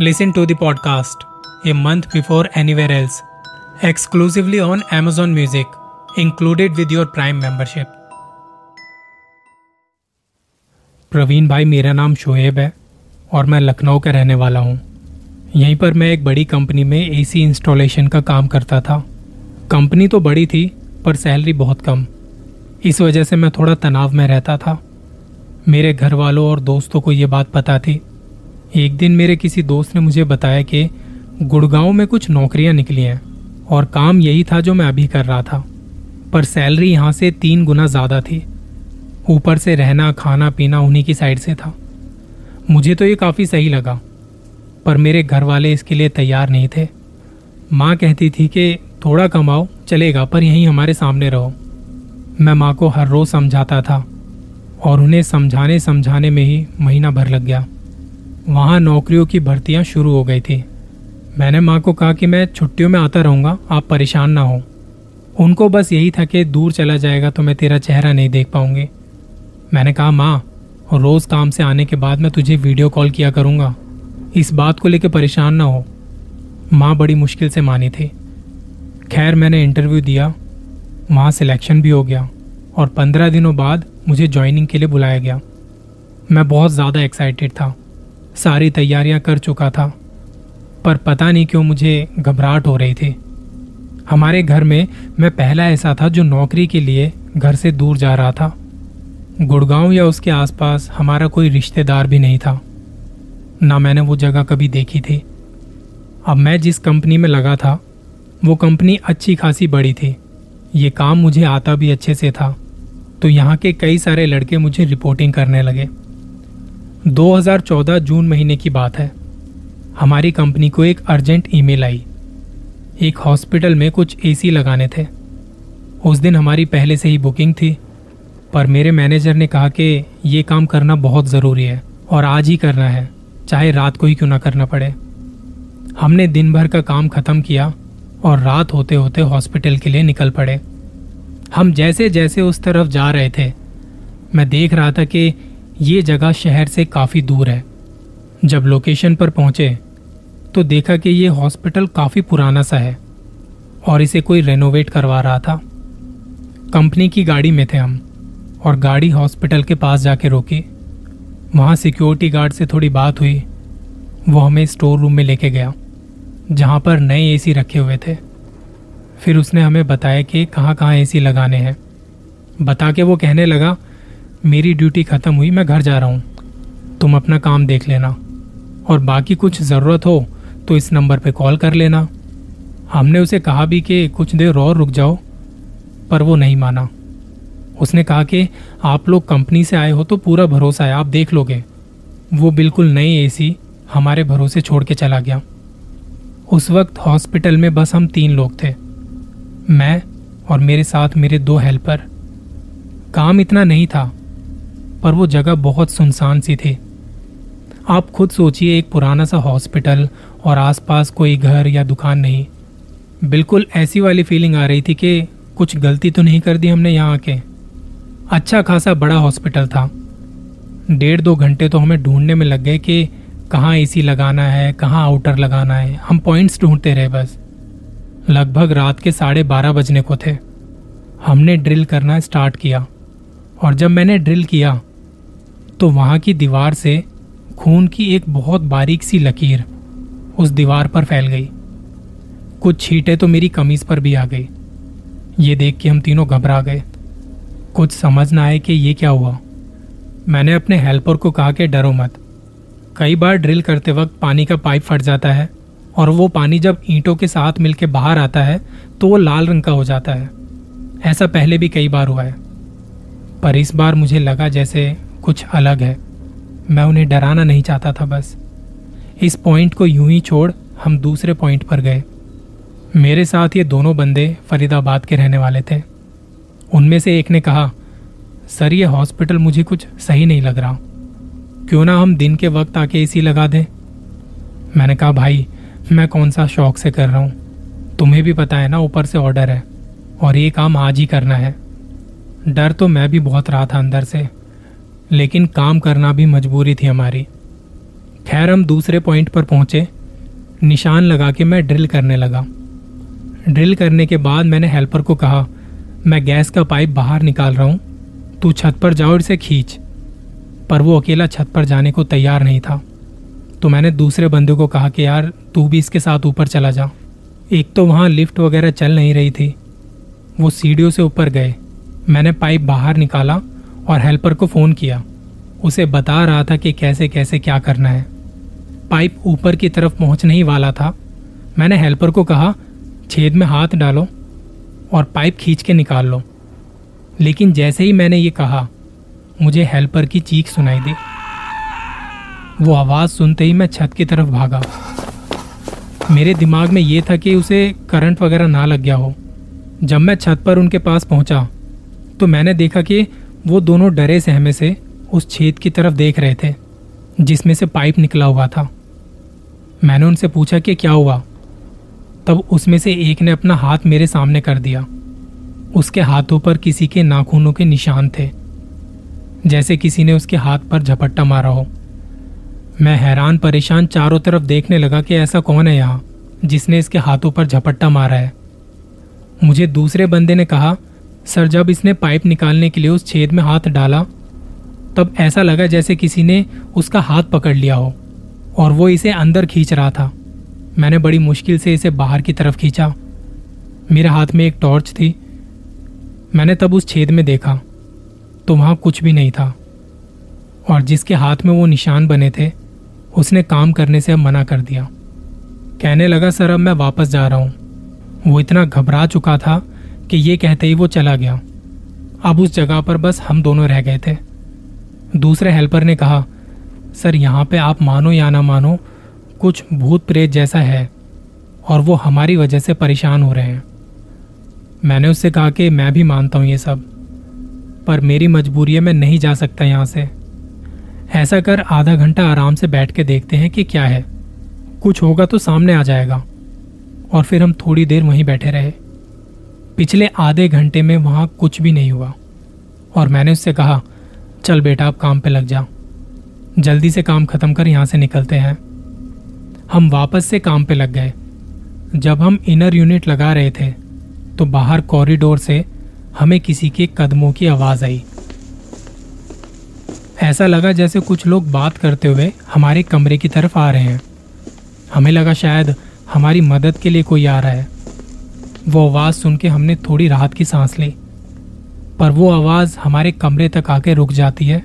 Listen to the podcast a month before anywhere else, exclusively on Amazon Music, included with your Prime membership. Praveen भाई मेरा नाम शोएब है और मैं लखनऊ का रहने वाला हूँ। यहीं पर मैं एक बड़ी कंपनी में एसी इंस्टॉलेशन का काम करता था। कंपनी तो बड़ी थी पर सैलरी बहुत कम। इस वजह से मैं थोड़ा तनाव में रहता था। मेरे घर वालों और दोस्तों को ये बात पता थी एक दिन मेरे किसी दोस्त ने मुझे बताया कि गुड़गांव में कुछ नौकरियाँ निकली हैं और काम यही था जो मैं अभी कर रहा था। पर सैलरी यहाँ से तीन गुना ज़्यादा थी। ऊपर से रहना, खाना, पीना उन्हीं की साइड से था। मुझे तो ये काफ़ी सही लगा, पर मेरे घर वाले इसके लिए तैयार नहीं थे। माँ कहती थी कि थोड़ा कमाओ, चलेगा, पर यहीं हमारे सामने रहो। मैं माँ को हर रोज़ समझाता था और उन्हें समझाने समझाने में ही महीना भर लग गया। वहाँ नौकरियों की भर्तियाँ शुरू हो गई थी। मैंने माँ को कहा कि मैं छुट्टियों में आता रहूँगा, आप परेशान ना हो। उनको बस यही था कि दूर चला जाएगा तो मैं तेरा चेहरा नहीं देख पाऊँगी। मैंने कहा, माँ, रोज़ काम से आने के बाद मैं तुझे वीडियो कॉल किया करूँगा। इस बात को लेकर परेशान ना हो। माँ बड़ी मुश्किल से मानी थी। खैर, मैंने इंटरव्यू दिया। वहाँ सिलेक्शन भी हो गया और पंद्रह दिनों बाद मुझे ज्वाइनिंग के लिए बुलाया गया। मैं बहुत ज़्यादा एक्साइटेड था। सारी तैयारियाँ कर चुका था, पर पता नहीं क्यों मुझे घबराहट हो रही थी। हमारे घर में मैं पहला ऐसा था जो नौकरी के लिए घर से दूर जा रहा था। गुड़गांव या उसके आसपास हमारा कोई रिश्तेदार भी नहीं था। ना मैंने वो जगह कभी देखी थी। अब मैं जिस कंपनी में लगा था, वो कंपनी अच्छी खासी बड़ी थी। ये काम मुझे आता भी अच्छे से था। तो यहाँ के कई सारे लड़के मुझे रिपोर्टिंग करने लगे। 2014 जून महीने की बात है। हमारी कंपनी को एक अर्जेंट ईमेल आई। एक हॉस्पिटल में कुछ एसी लगाने थे। उस दिन हमारी पहले से ही बुकिंग थी, पर मेरे मैनेजर ने कहा कि ये काम करना बहुत ज़रूरी है और आज ही करना है, चाहे रात को ही क्यों ना करना पड़े। हमने दिन भर का काम खत्म किया और रात होते होते हॉस्पिटल के लिए निकल पड़े। हम जैसे जैसे उस तरफ़ जा रहे थे, मैं देख रहा था कि ये जगह शहर से काफ़ी दूर है। जब लोकेशन पर पहुँचे तो देखा कि ये हॉस्पिटल काफ़ी पुराना सा है और इसे कोई रेनोवेट करवा रहा था। कंपनी की गाड़ी में थे हम और गाड़ी हॉस्पिटल के पास जाके रोकी। वहाँ सिक्योरिटी गार्ड से थोड़ी बात हुई। वो हमें स्टोर रूम में लेके गया, जहाँ पर नए एसी रखे हुए थे। फिर उसने हमें बताया कि कहाँ कहाँ एसी लगाने हैं। बता के वो कहने लगा मेरी ड्यूटी ख़त्म हुई, मैं घर जा रहा हूँ। तुम अपना काम देख लेना। और बाकी कुछ ज़रूरत हो तो इस नंबर पे कॉल कर लेना। हमने उसे कहा भी कि कुछ देर और रुक जाओ, पर वो नहीं माना। उसने कहा कि आप लोग कंपनी से आए हो तो पूरा भरोसा है, आप देख लोगे। वो बिल्कुल नई एसी हमारे भरोसे छोड़ के चला गया। उस वक्त हॉस्पिटल में बस हम तीन लोग थे, मैं और मेरे साथ मेरे दो हेल्पर। काम इतना नहीं था पर वो जगह बहुत सुनसान सी थी। आप खुद सोचिए, एक पुराना सा हॉस्पिटल और आसपास कोई घर या दुकान नहीं। बिल्कुल ऐसी वाली फीलिंग आ रही थी कि कुछ गलती तो नहीं कर दी हमने यहाँ आके। अच्छा खासा बड़ा हॉस्पिटल था। डेढ़ दो घंटे तो हमें ढूँढने में लग गए कि कहाँ एसी लगाना है, कहाँ आउटर लगाना है। हम पॉइंट्स ढूंढते रहे बस। लगभग रात के साढ़े बारह बजने को थे। हमने ड्रिल करना स्टार्ट किया। और जब मैंने ड्रिल किया तो वहाँ की दीवार से खून की एक बहुत बारीक सी लकीर उस दीवार पर फैल गई। कुछ छींटे तो मेरी कमीज पर भी आ गई। ये देख के हम तीनों घबरा गए। कुछ समझ ना आए कि ये क्या हुआ। मैंने अपने हेल्पर को कहा कि डरो मत। कई बार ड्रिल करते वक्त पानी का पाइप फट जाता है और वो पानी जब ईंटों के साथ मिलके बाहर आता है तो वो लाल रंग का हो जाता है। ऐसा पहले भी कई बार हुआ है। पर इस बार मुझे लगा जैसे कुछ अलग है। मैं उन्हें डराना नहीं चाहता था बस। इस पॉइंट को यूँ ही छोड़ हम दूसरे पॉइंट पर गए। मेरे साथ ये दोनों बंदे फरीदाबाद के रहने वाले थे। उनमें से एक ने कहा, सर, ये हॉस्पिटल मुझे कुछ सही नहीं लग रहा। क्यों ना हम दिन के वक्त आके एसी लगा दें? मैंने कहा, भाई, मैं कौन सा शौक से कर रहा हूँ? तुम्हें भी पता है ना, ऊपर से ऑर्डर है और ये काम आज ही करना है। डर तो मैं भी बहुत रहा था अंदर से। लेकिन काम करना भी मजबूरी थी हमारी। खैर, हम दूसरे पॉइंट पर पहुँचे। निशान लगा के मैं ड्रिल करने लगा। ड्रिल करने के बाद मैंने हेल्पर को कहा, मैं गैस का पाइप बाहर निकाल रहा हूँ। तू छत पर जाओ, इसे खींच। पर वो अकेला छत पर जाने को तैयार नहीं था। तो मैंने दूसरे बंदे को कहा कि, यार, तू भी इसके साथ ऊपर चला जा। एक तो वहाँ लिफ्ट वगैरह चल नहीं रही थी। वो सीढ़ियों से ऊपर गए। मैंने पाइप बाहर निकाला। और हेल्पर को फ़ोन किया। उसे बता रहा था कि कैसे कैसे क्या करना है। पाइप ऊपर की तरफ़ पहुँचने ही वाला था। मैंने हेल्पर को कहा, छेद में हाथ डालो और पाइप खींच के निकाल लो। लेकिन जैसे ही मैंने ये कहा, मुझे हेल्पर की चीख सुनाई दी। वो आवाज़ सुनते ही मैं छत की तरफ़ भागा। मेरे दिमाग में ये था कि उसे करंट वगैरह ना लग गया हो। जब मैं छत पर उनके पास पहुँचा तो मैंने देखा कि वो दोनों डरे सहमे से उस छेद की तरफ़ देख रहे थे, जिसमें से पाइप निकला हुआ था। मैंने उनसे पूछा कि क्या हुआ। तब उसमें से एक ने अपना हाथ मेरे सामने कर दिया। उसके हाथों पर किसी के नाखूनों के निशान थे, जैसे किसी ने उसके हाथ पर झपट्टा मारा हो। मैं हैरान, परेशान चारों तरफ़ देखने लगा कि ऐसा कौन है यहाँ, जिसने इसके हाथों पर झपट्टा मारा है। मुझे दूसरे बंदे ने कहा सर, जब इसने पाइप निकालने के लिए उस छेद में हाथ डाला, तब ऐसा लगा जैसे किसी ने उसका हाथ पकड़ लिया हो, और वो इसे अंदर खींच रहा था। मैंने बड़ी मुश्किल से इसे बाहर की तरफ़ खींचा। मेरे हाथ में एक टॉर्च थी। मैंने तब उस छेद में देखा तो वहाँ कुछ भी नहीं था। और जिसके हाथ में वो निशान बने थे, उसने काम करने से अब मना कर दिया। कहने लगा, सर, अब मैं वापस जा रहा हूँ। वो इतना घबरा चुका था कि ये कहते ही वो चला गया। अब उस जगह पर बस हम दोनों रह गए थे। दूसरे हेल्पर ने कहा, सर, यहाँ पे आप मानो या ना मानो, कुछ भूत प्रेत जैसा है और वो हमारी वजह से परेशान हो रहे हैं। मैंने उससे कहा कि मैं भी मानता हूँ ये सब, पर मेरी मजबूरी है मैं नहीं जा सकता यहाँ से। ऐसा कर आधा घंटा आराम से बैठ के देखते हैं कि क्या है। कुछ होगा तो सामने आ जाएगा और फिर हम थोड़ी देर वहीं बैठे रहे। पिछले आधे घंटे में वहाँ कुछ भी नहीं हुआ। और मैंने उससे कहा, चल बेटा, अब काम पे लग जा। जल्दी से काम खत्म कर, यहाँ से निकलते हैं। हम वापस से काम पे लग गए। जब हम इनर यूनिट लगा रहे थे तो बाहर कॉरिडोर से हमें किसी के कदमों की आवाज़ आई। ऐसा लगा जैसे कुछ लोग बात करते हुए हमारे कमरे की तरफ़ आ रहे हैं। हमें लगा शायद हमारी मदद के लिए कोई आ रहा है। वो आवाज़ सुन के हमने थोड़ी राहत की सांस ली। पर वो आवाज़ हमारे कमरे तक आके रुक जाती है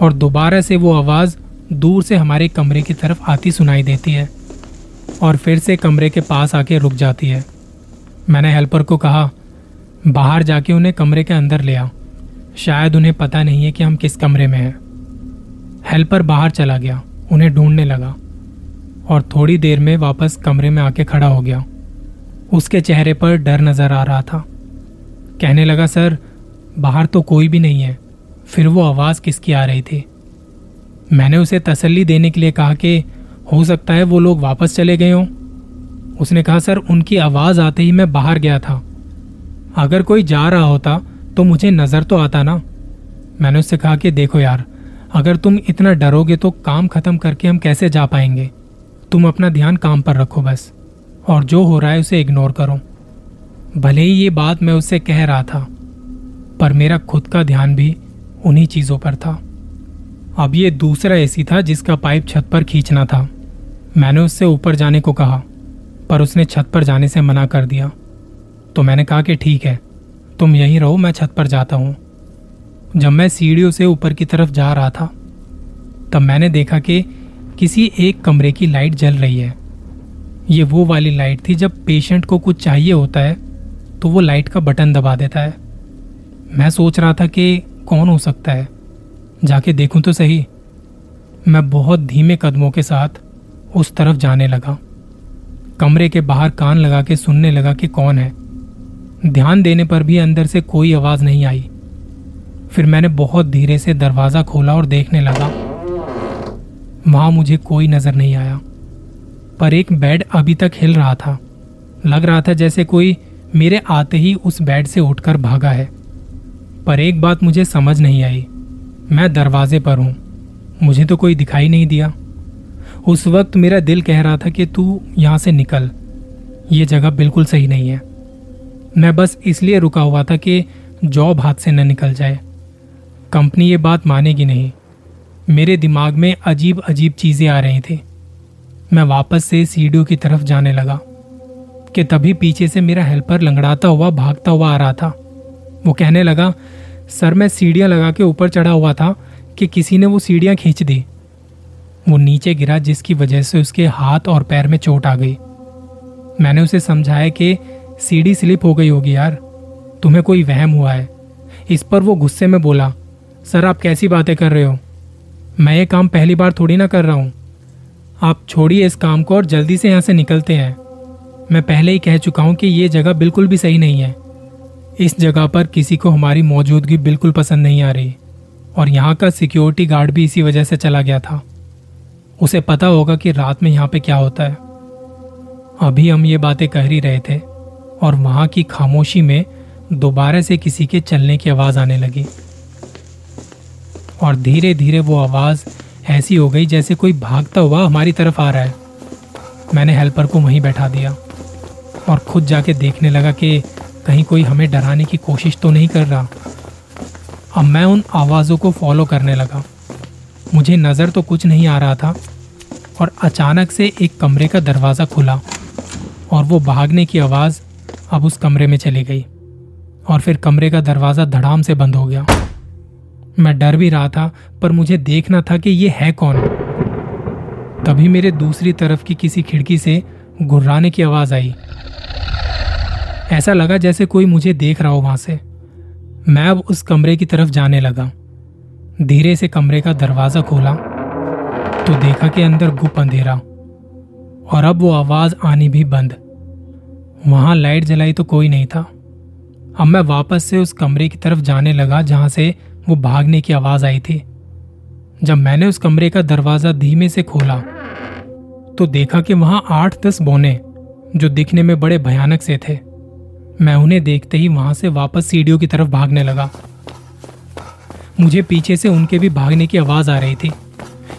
और दोबारा से वो आवाज़ दूर से हमारे कमरे की तरफ़ आती सुनाई देती है और फिर से कमरे के पास आके रुक जाती है। मैंने हेल्पर को कहा, बाहर जाके उन्हें कमरे के अंदर ले आ शायद उन्हें पता नहीं है कि हम किस कमरे में हैं। हेल्पर बाहर चला गया, उन्हें ढूँढने लगा और थोड़ी देर में वापस कमरे में आके खड़ा हो गया। उसके चेहरे पर डर नज़र आ रहा था। कहने लगा, सर, बाहर तो कोई भी नहीं है। फिर वो आवाज़ किसकी आ रही थी? मैंने उसे तसल्ली देने के लिए कहा कि, हो सकता है वो लोग वापस चले गए हों। उसने कहा, सर, उनकी आवाज़ आते ही मैं बाहर गया था। अगर कोई जा रहा होता तो मुझे नज़र तो आता ना? मैंने उससे कहा कि, देखो यार, अगर तुम इतना डरोगे तो काम खत्म करके हम कैसे जा पाएँगे? तुम अपना ध्यान काम पर रखो बस। और जो हो रहा है उसे इग्नोर करो। भले ही ये बात मैं उससे कह रहा था, पर मेरा खुद का ध्यान भी उन्हीं चीज़ों पर था। अब ये दूसरा एसी था जिसका पाइप छत पर खींचना था। मैंने उससे ऊपर जाने को कहा, पर उसने छत पर जाने से मना कर दिया। तो मैंने कहा कि ठीक है, तुम यहीं रहो, मैं छत पर जाता हूँ। जब मैं सीढ़ियों से ऊपर की तरफ़ जा रहा था, तब मैंने देखा कि किसी एक कमरे की लाइट जल रही है। ये वो वाली लाइट थी जब पेशेंट को कुछ चाहिए होता है तो वो लाइट का बटन दबा देता है। मैं सोच रहा था कि कौन हो सकता है? जाके देखूँ तो सही। मैं बहुत धीमे कदमों के साथ उस तरफ़ जाने लगा। कमरे के बाहर कान लगा के सुनने लगा कि कौन है। ध्यान देने पर भी अंदर से कोई आवाज़ नहीं आई। फिर मैंने बहुत धीरे से दरवाज़ा खोला और देखने लगा। वहाँ मुझे कोई नज़र नहीं आया। पर एक बेड अभी तक हिल रहा था। लग रहा था जैसे कोई मेरे आते ही उस बेड से उठकर भागा है। पर एक बात मुझे समझ नहीं आई। मैं दरवाजे पर हूँ। मुझे तो कोई दिखाई नहीं दिया। उस वक्त मेरा दिल कह रहा था कि तू यहाँ से निकल। ये जगह बिल्कुल सही नहीं है। मैं बस इसलिए रुका हुआ था कि जॉब हाथ से न निकल जाए। कंपनी ये बात मानेगी नहीं। मेरे दिमाग में अजीब अजीब चीज़ें आ रही थी। मैं वापस से सीढ़ियों की तरफ़ जाने लगा, कि तभी पीछे से मेरा हेल्पर लंगड़ाता हुआ, भागता हुआ आ रहा था। वो कहने लगा, सर, मैं सीढ़ियाँ लगा के ऊपर चढ़ा हुआ था कि किसी ने वो सीढ़ियाँ खींच दी। वो नीचे गिरा, जिसकी वजह से उसके हाथ और पैर में चोट आ गई। मैंने उसे समझाया कि सीढ़ी स्लिप हो गई होगी यार, तुम्हें कोई वहम हुआ है। इस पर वो गुस्से में बोला, सर, आप कैसी बातें कर रहे हो? मैं ये काम पहली बार थोड़ी ना कर रहा हूँ। आप छोड़िए इस काम को और जल्दी से यहाँ से निकलते हैं। मैं पहले ही कह चुका हूँ कि ये जगह बिल्कुल भी सही नहीं है। इस जगह पर किसी को हमारी मौजूदगी बिल्कुल पसंद नहीं आ रही, और यहाँ का सिक्योरिटी गार्ड भी इसी वजह से चला गया था। उसे पता होगा कि रात में यहाँ पे क्या होता है। अभी हम ये बातें कह ही रहे थे, और वहाँ की खामोशी में दोबारा से किसी के चलने की आवाज़ आने लगी। और धीरे धीरे वो आवाज़ ऐसी हो गई जैसे कोई भागता हुआ हमारी तरफ़ आ रहा है। मैंने हेल्पर को वहीं बैठा दिया और खुद जाके देखने लगा कि कहीं कोई हमें डराने की कोशिश तो नहीं कर रहा। अब मैं उन आवाज़ों को फॉलो करने लगा। मुझे नज़र तो कुछ नहीं आ रहा था और अचानक से एक कमरे का दरवाज़ा खुला और वो भागने की आवाज़ अब उस कमरे में चली गई और फिर कमरे का दरवाज़ा धड़ाम से बंद हो गया। मैं डर भी रहा था, पर मुझे देखना था कि ये है कौन। तभी मेरे दूसरी तरफ़ की किसी खिड़की से गुर्राने की आवाज़ आई। ऐसा लगा जैसे कोई मुझे देख रहा हो वहाँ से। मैं अब उस कमरे की तरफ़ जाने लगा। धीरे से कमरे का दरवाज़ा खोला तो देखा कि अंदर गुप अंधेरा, और अब वो आवाज़ आनी भी बंद। वहाँ लाइट जलाई तो कोई नहीं था। अब मैं वापस से उस कमरे की तरफ़ जाने लगा, जहाँ से वो भागने की आवाज़ आई थी। जब मैंने उस कमरे का दरवाज़ा धीमे से खोला तो देखा कि वहाँ आठ दस बोने जो दिखने में बड़े भयानक से थे। मैं उन्हें देखते ही वहाँ से वापस सीढ़ियों की तरफ़ भागने लगा। मुझे पीछे से उनके भी भागने की आवाज़ आ रही थी,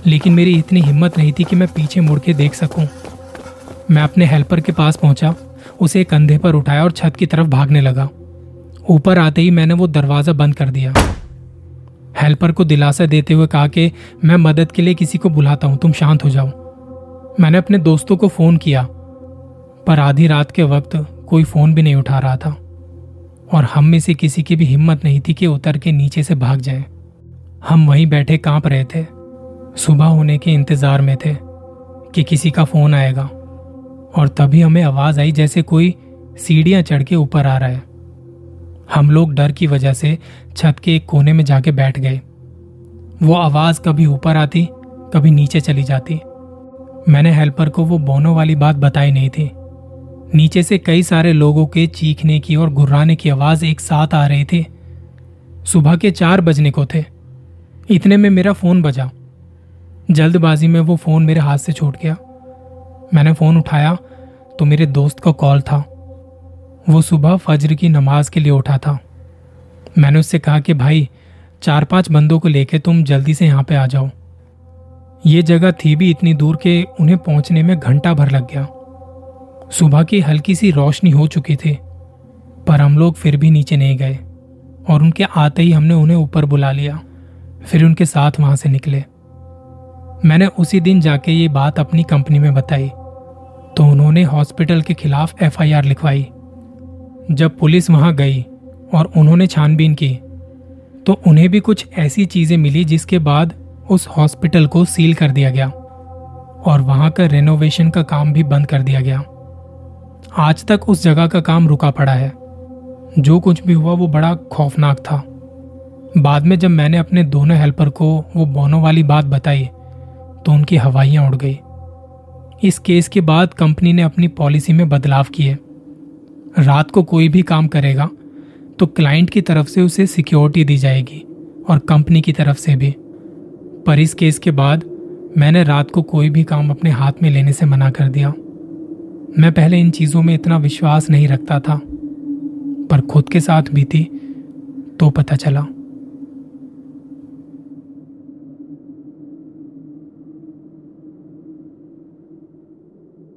लेकिन मेरी इतनी हिम्मत नहीं थी कि मैं पीछे मुड़ के देख सकूँ। मैं अपने हेल्पर के पास पहुँचा, उसे कंधे पर उठाया और छत की तरफ़ भागने लगा। ऊपर आते ही मैंने वो दरवाज़ा बंद कर दिया। हेल्पर को दिलासा देते हुए कहा कि मैं मदद के लिए किसी को बुलाता हूँ, तुम शांत हो जाओ। मैंने अपने दोस्तों को फ़ोन किया, पर आधी रात के वक्त कोई फ़ोन भी नहीं उठा रहा था, और हम में से किसी की भी हिम्मत नहीं थी कि उतर के नीचे से भाग जाए। हम वहीं बैठे काँप रहे थे। सुबह होने के इंतज़ार में थे कि किसी का फ़ोन आएगा, और तभी हमें आवाज़ आई जैसे कोई सीढ़ियाँ चढ़ के ऊपर आ रहा है। हम लोग डर की वजह से छत के एक कोने में जाके बैठ गए। वो आवाज़ कभी ऊपर आती, कभी नीचे चली जाती। मैंने हेल्पर को वो बोनो वाली बात बताई नहीं थी। नीचे से कई सारे लोगों के चीखने की और गुर्राने की आवाज़ एक साथ आ रही थी। सुबह के चार बजने को थे। इतने में मेरा फ़ोन बजा। जल्दबाजी में वो फ़ोन मेरे हाथ से छूट गया। मैंने फ़ोन उठाया तो मेरे दोस्त का कॉल था। वो सुबह फजर की नमाज़ के लिए उठा था। मैंने उससे कहा कि, भाई चार पाँच बंदों को लेके तुम जल्दी से यहाँ पे आ जाओ। ये जगह थी भी इतनी दूर के उन्हें पहुँचने में घंटा भर लग गया। सुबह की हल्की सी रोशनी हो चुकी थी, पर हम लोग फिर भी नीचे नहीं गए और उनके आते ही हमने उन्हें ऊपर बुला लिया, फिर उनके साथ वहाँ से निकले। मैंने उसी दिन जाके ये बात अपनी कंपनी में बताई तो उन्होंने हॉस्पिटल के खिलाफ एफआईआर लिखवाई। जब पुलिस वहाँ गई और उन्होंने छानबीन की तो उन्हें भी कुछ ऐसी चीज़ें मिली जिसके बाद उस हॉस्पिटल को सील कर दिया गया और वहाँ का रेनोवेशन का काम भी बंद कर दिया गया। आज तक उस जगह का काम रुका पड़ा है। जो कुछ भी हुआ, वो बड़ा खौफनाक था। बाद में जब मैंने अपने दोनों हेल्पर को वो बोनो वाली बात बताई तो उनकी हवाइयाँ उड़ गई। इस केस के बाद कंपनी ने अपनी पॉलिसी में बदलाव किए। रात को कोई भी काम करेगा तो क्लाइंट की तरफ़ से उसे सिक्योरिटी दी जाएगी और कंपनी की तरफ़ से भी। पर इस केस के बाद मैंने रात को कोई भी काम अपने हाथ में लेने से मना कर दिया। मैं पहले इन चीज़ों में इतना विश्वास नहीं रखता था, पर खुद के साथ भी थी तो पता चला।